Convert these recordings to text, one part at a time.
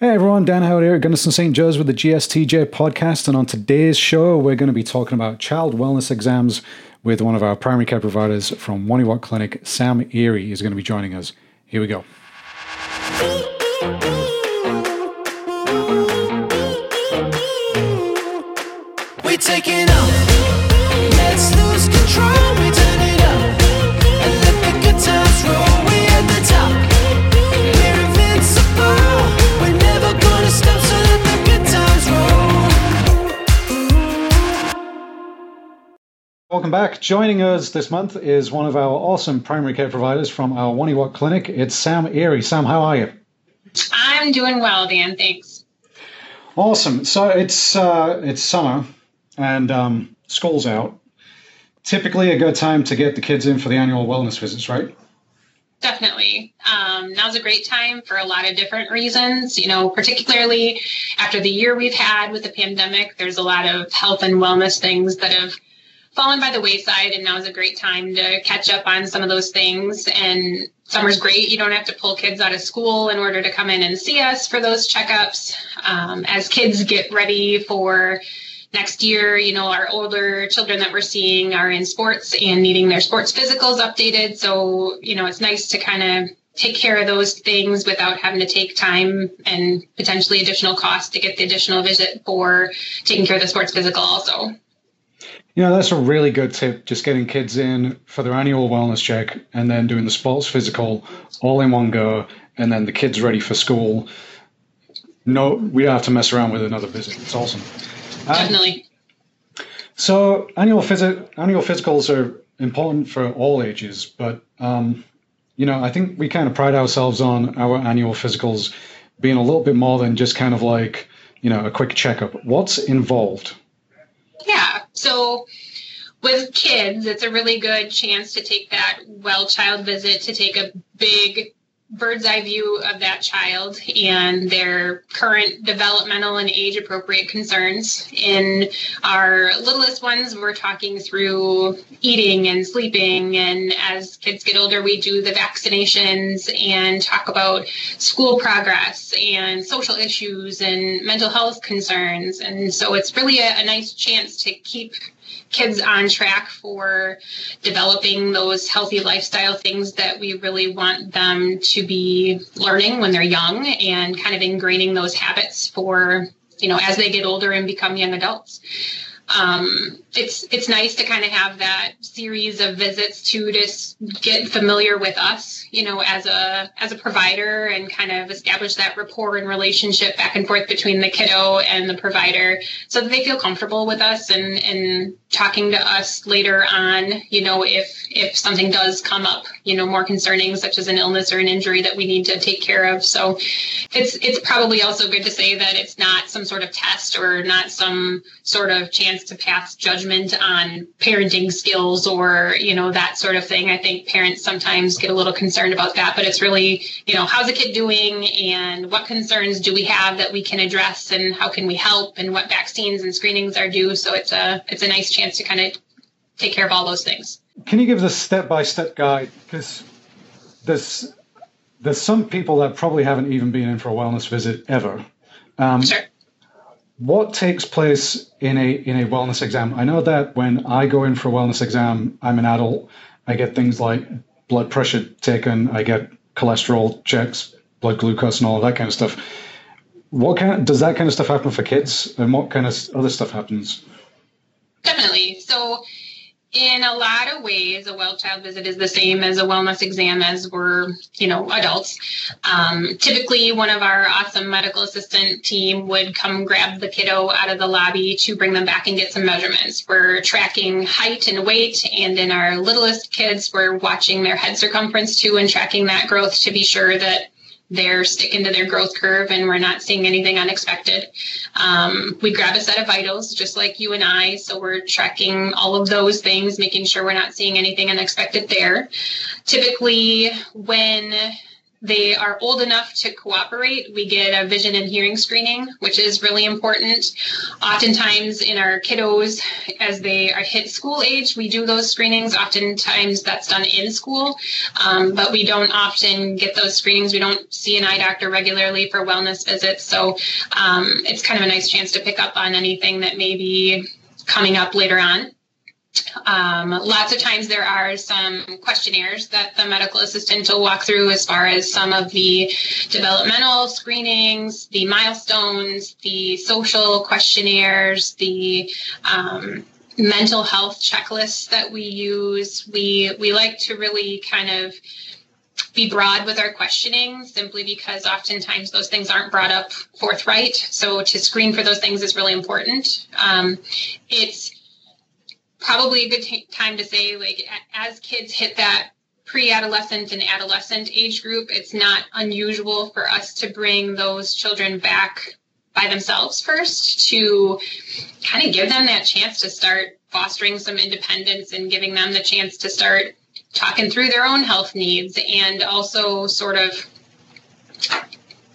Hey everyone, Dan Howard here at Gundersen St. Joe's with the GSTJ podcast. And on today's show, we're going to be talking about child wellness exams with one of our primary care providers from Wonewoc Clinic, Sam Erie, is going to be joining us. Here we go. Welcome back. Joining us this month is one of our awesome primary care providers from our Wonewoc Clinic. It's Sam Erie. Sam, how are you? I'm doing well, Dan. Thanks. Awesome. So it's uh, it's summer and um, school's out. Typically, a good time to get the kids in for the annual wellness visits, right? Definitely. Um, now's a great time for a lot of different reasons. You know, particularly after the year we've had with the pandemic, there's a lot of health and wellness things that have fallen by the wayside, and now is a great time to catch up on some of those things. And summer's great. You don't have to pull kids out of school in order to come in and see us for those checkups. Um, as kids get ready for next year, you know, our older children that we're seeing are in sports and needing their sports physicals updated. So, you know, it's nice to kind of take care of those things without having to take time and potentially additional cost to get the additional visit for taking care of the sports physical also. You know, that's a really good tip, just getting kids in for their annual wellness check and then doing the sports physical all in one go, and then the kids ready for school. No, we don't have to mess around with another visit. It's awesome. Definitely. Um, so annual visit, annual physicals are important for all ages, but um, you know, I think we kind of pride ourselves on our annual physicals being a little bit more than just kind of like you know a quick checkup. What's involved? Yeah. So with kids, it's a really good chance to take that well child visit to take a big bird's eye view of that child and their current developmental and age appropriate concerns. In our littlest ones, we're talking through eating and sleeping. And as kids get older, we do the vaccinations and talk about school progress and social issues and mental health concerns. And so it's really a, a nice chance to keep kids on track for developing those healthy lifestyle things that we really want them to be learning when they're young and kind of ingraining those habits for you know as they get older and become young adults um, it's it's nice to kind of have that series of visits to just get familiar with us, you know, as a as a provider and kind of establish that rapport and relationship back and forth between the kiddo and the provider, so that they feel comfortable with us and and talking to us later on, you know, if if something does come up, you know, more concerning, such as an illness or an injury that we need to take care of. So, it's it's probably also good to say that it's not some sort of test or not some sort of chance to pass judgment on parenting skills or you know that sort of thing. I think parents sometimes get a little concerned about that, but it's really you know how's the kid doing and what concerns do we have that we can address and how can we help and what vaccines and screenings are due. So it's a it's a nice chance to kind of take care of all those things. Can you give us a step by step guide because there's there's some people that probably haven't even been in for a wellness visit ever. Um, sure what takes place in a in a wellness exam? I know that when I go in for a wellness exam, I'm an adult. I get things like blood pressure taken, I get cholesterol checks, blood glucose, and all of that kind of stuff. What kind of, does that kind of stuff happen for kids, and what kind of other stuff happens? Definitely. So in a lot of ways, a well child visit is the same as a wellness exam as we're, you know, adults. Um, typically, one of our awesome medical assistant team would come grab the kiddo out of the lobby to bring them back and get some measurements. We're tracking height and weight, and in our littlest kids, we're watching their head circumference too and tracking that growth to be sure that they're sticking to their growth curve and we're not seeing anything unexpected. Um, we grab a set of vitals just like you and I. So we're tracking all of those things, making sure we're not seeing anything unexpected there. Typically, when they are old enough to cooperate, we get a vision and hearing screening, which is really important. Oftentimes, in our kiddos, as they are hit school age, we do those screenings. Oftentimes, that's done in school, um, but we don't often get those screenings. We don't see an eye doctor regularly for wellness visits, so um, it's kind of a nice chance to pick up on anything that may be coming up later on. Um, lots of times there are some questionnaires that the medical assistant will walk through as far as some of the developmental screenings, the milestones, the social questionnaires, the um, mental health checklists that we use. We we like to really kind of be broad with our questioning simply because oftentimes those things aren't brought up forthright. So to screen for those things is really important. Um, it's probably a good t- time to say like as kids hit that pre-adolescent and adolescent age group it's not unusual for us to bring those children back by themselves first to kind of give them that chance to start fostering some independence and giving them the chance to start talking through their own health needs and also sort of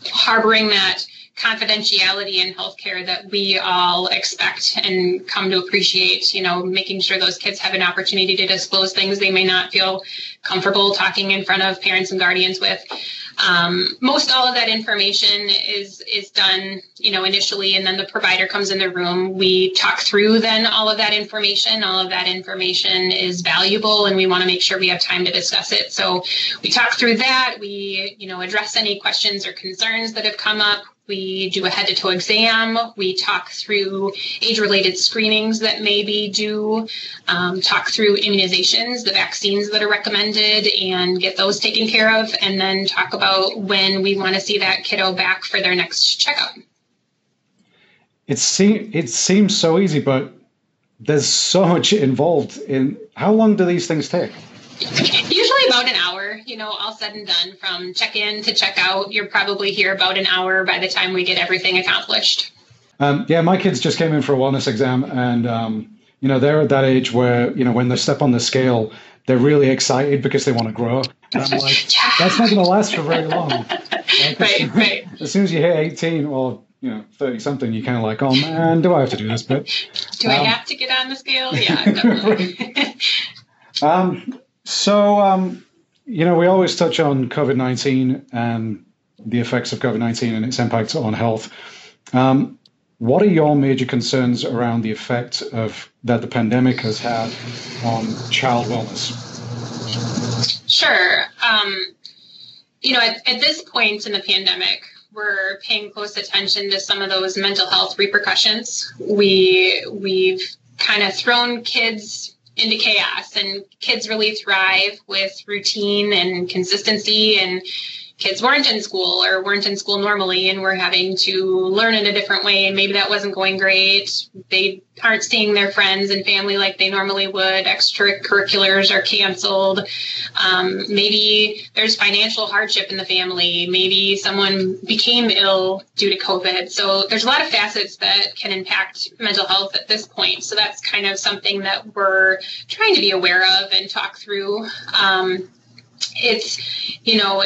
harboring that confidentiality in healthcare that we all expect and come to appreciate, you know, making sure those kids have an opportunity to disclose things they may not feel comfortable talking in front of parents and guardians with. Um, most all of that information is is done, you know, initially, and then the provider comes in the room. We talk through then all of that information. All of that information is valuable, and we want to make sure we have time to discuss it. So we talk through that. We, you know, address any questions or concerns that have come up. We do a head to toe exam. We talk through age related screenings that may be due, um, talk through immunizations, the vaccines that are recommended, and get those taken care of, and then talk about when we want to see that kiddo back for their next checkup. It, seem, it seems so easy, but there's so much involved in how long do these things take? Usually about an hour, you know, all said and done from check in to check out. You're probably here about an hour by the time we get everything accomplished. Um, yeah, my kids just came in for a wellness exam, and um, you know they're at that age where you know when they step on the scale, they're really excited because they want to grow. And I'm like, yeah. that's not going to last for very long. Like, right, right. As soon as you hit 18 or you know 30 something, you kind of like, oh man, do I have to do this bit? Do um, I have to get on the scale? Yeah, definitely. um, so, um, you know, we always touch on COVID 19 and the effects of COVID 19 and its impact on health. Um, what are your major concerns around the effect of that the pandemic has had on child wellness? Sure. Um, you know, at, at this point in the pandemic, we're paying close attention to some of those mental health repercussions. We we've kind of thrown kids into chaos and kids really thrive with routine and consistency and kids weren't in school or weren't in school normally and were having to learn in a different way and maybe that wasn't going great. They aren't seeing their friends and family like they normally would. Extracurriculars are canceled. Um, maybe there's financial hardship in the family. Maybe someone became ill due to covid. So there's a lot of facets that can impact mental health at this point. So that's kind of something that we're trying to be aware of and talk through. Um, it's you know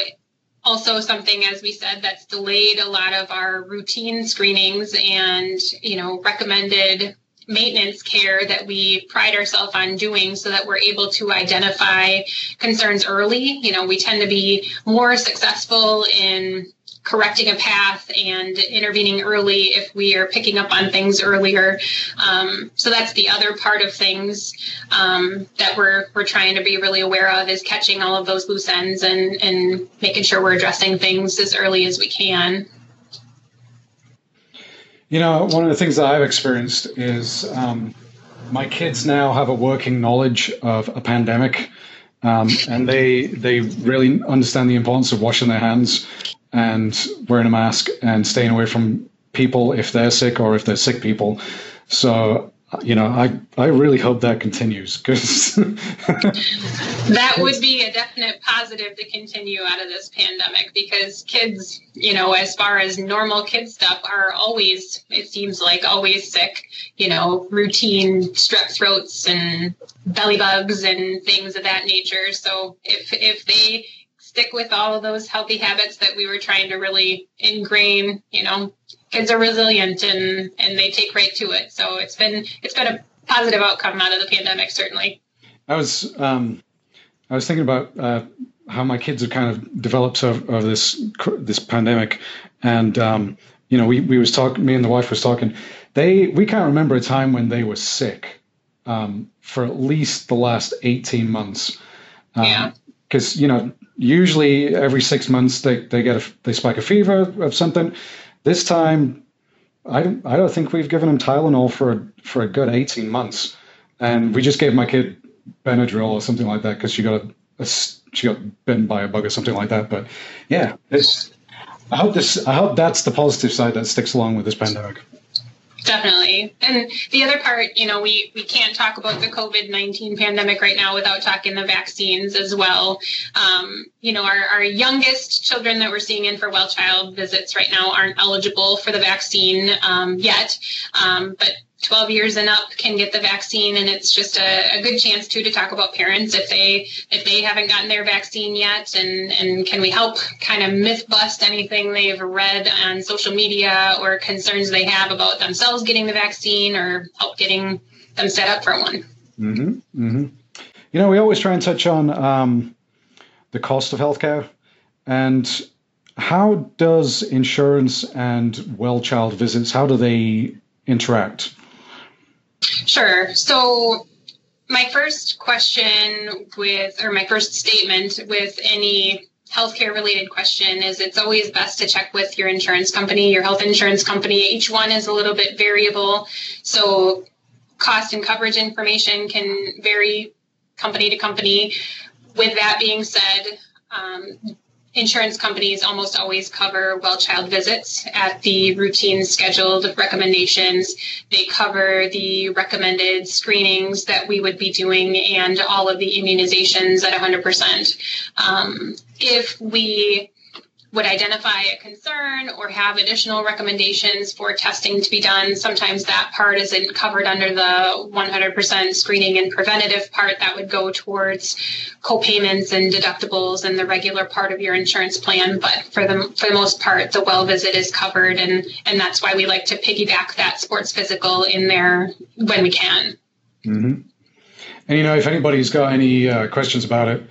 also something as we said that's delayed a lot of our routine screenings and you know recommended maintenance care that we pride ourselves on doing so that we're able to identify concerns early. You know we tend to be more successful in correcting a path and intervening early if we are picking up on things earlier. Um, so that's the other part of things um, that we're we're trying to be really aware of is catching all of those loose ends and and making sure we're addressing things as early as we can. You know, one of the things that I've experienced is um, my kids now have a working knowledge of a pandemic. Um, and they they really understand the importance of washing their hands and wearing a mask and staying away from people if they're sick or if they're sick people. So, you know, I, I really hope that continues because that would be a definite positive to continue out of this pandemic because kids, you know, as far as normal kid stuff are always, it seems like always sick, you know, routine strep throats and belly bugs and things of that nature. So if, if they stick with all of those healthy habits that we were trying to really ingrain. You know, kids are resilient and and they take right to it. So it's been it's been a positive outcome out of the pandemic, certainly. I was um, I was thinking about uh, how my kids have kind of developed over, this this pandemic, and um, you know, we we was talking. Me and the wife was talking. They we can't remember a time when they were sick um, for at least the last eighteen months. Um, yeah. Because you know, usually every six months they, they get a they spike a fever of something. This time, I don't I don't think we've given them Tylenol for a, for a good eighteen months, and we just gave my kid Benadryl or something like that because she got a, a she got bitten by a bug or something like that. But yeah, I hope this. I hope that's the positive side that sticks along with this pandemic. Definitely. And the other part, you know, we, we can't talk about the COVID 19 pandemic right now without talking the vaccines as well. Um, you know, our, our youngest children that we're seeing in for well child visits right now aren't eligible for the vaccine um, yet. Um, but 12 years and up can get the vaccine and it's just a, a, good chance too to talk about parents if they if they haven't gotten their vaccine yet and and can we help kind of myth bust anything they've read on social media or concerns they have about themselves getting the vaccine or help getting them set up for one mm-hmm, mm-hmm. you know we always try and touch on um, the cost of healthcare and how does insurance and well child visits how do they interact Sure. So, my first question with, or my first statement with any healthcare related question is it's always best to check with your insurance company, your health insurance company. Each one is a little bit variable. So, cost and coverage information can vary company to company. With that being said, um, insurance companies almost always cover well child visits at the routine scheduled recommendations. They cover the recommended screenings that we would be doing and all of the immunizations at 100%. Um, if we would identify a concern or have additional recommendations for testing to be done. Sometimes that part isn't covered under the 100% screening and preventative part that would go towards co-payments and deductibles and the regular part of your insurance plan. But for the for the most part, the well visit is covered, and and that's why we like to piggyback that sports physical in there when we can. Mm-hmm. And you know, if anybody's got any uh, questions about it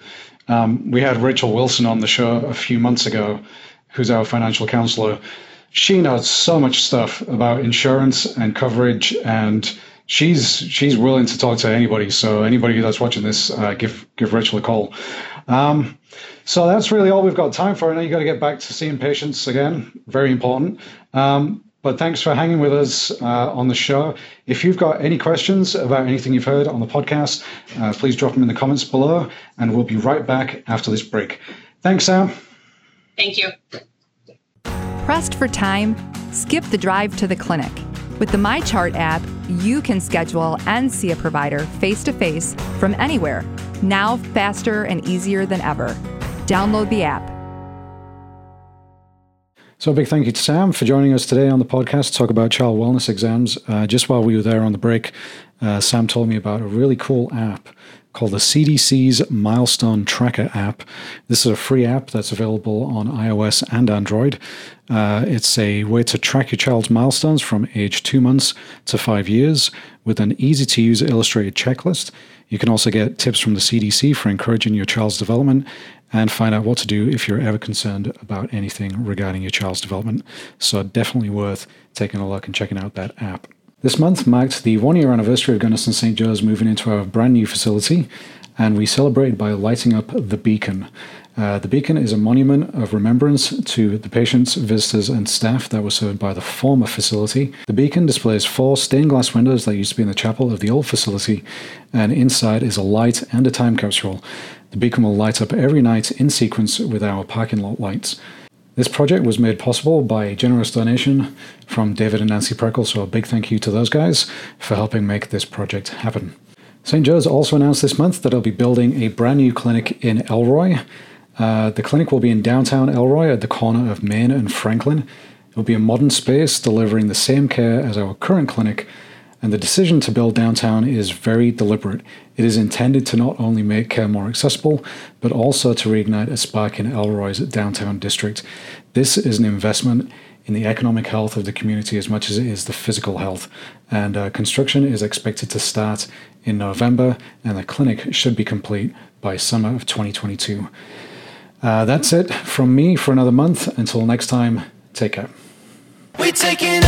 um, we had Rachel Wilson on the show a few months ago, who's our financial counselor. She knows so much stuff about insurance and coverage, and she's she's willing to talk to anybody. So anybody that's watching this, uh, give give Rachel a call. Um, so that's really all we've got time for. I know you got to get back to seeing patients again. Very important. Um, but thanks for hanging with us uh, on the show. If you've got any questions about anything you've heard on the podcast, uh, please drop them in the comments below, and we'll be right back after this break. Thanks, Sam. Thank you. Pressed for time? Skip the drive to the clinic. With the MyChart app, you can schedule and see a provider face to face from anywhere, now faster and easier than ever. Download the app so, a big thank you to Sam for joining us today on the podcast to talk about child wellness exams. Uh, just while we were there on the break, uh, Sam told me about a really cool app called the CDC's Milestone Tracker app. This is a free app that's available on iOS and Android. Uh, it's a way to track your child's milestones from age two months to five years with an easy to use illustrated checklist. You can also get tips from the CDC for encouraging your child's development and find out what to do if you're ever concerned about anything regarding your child's development. So, definitely worth taking a look and checking out that app. This month marked the one year anniversary of Gundersen St. Joe's moving into our brand new facility, and we celebrated by lighting up the beacon. Uh, the beacon is a monument of remembrance to the patients, visitors, and staff that were served by the former facility. The beacon displays four stained glass windows that used to be in the chapel of the old facility, and inside is a light and a time capsule. The beacon will light up every night in sequence with our parking lot lights. This project was made possible by a generous donation from David and Nancy Preckle, so a big thank you to those guys for helping make this project happen. St. Joe's also announced this month that it'll be building a brand new clinic in Elroy. Uh, the clinic will be in downtown Elroy at the corner of Main and Franklin. It will be a modern space delivering the same care as our current clinic And the decision to build downtown is very deliberate. It is intended to not only make care more accessible, but also to reignite a spark in Elroy's downtown district. This is an investment in the economic health of the community as much as it is the physical health. And uh, construction is expected to start in November, and the clinic should be complete by summer of 2022. Uh, that's it from me for another month. Until next time, take care. We taking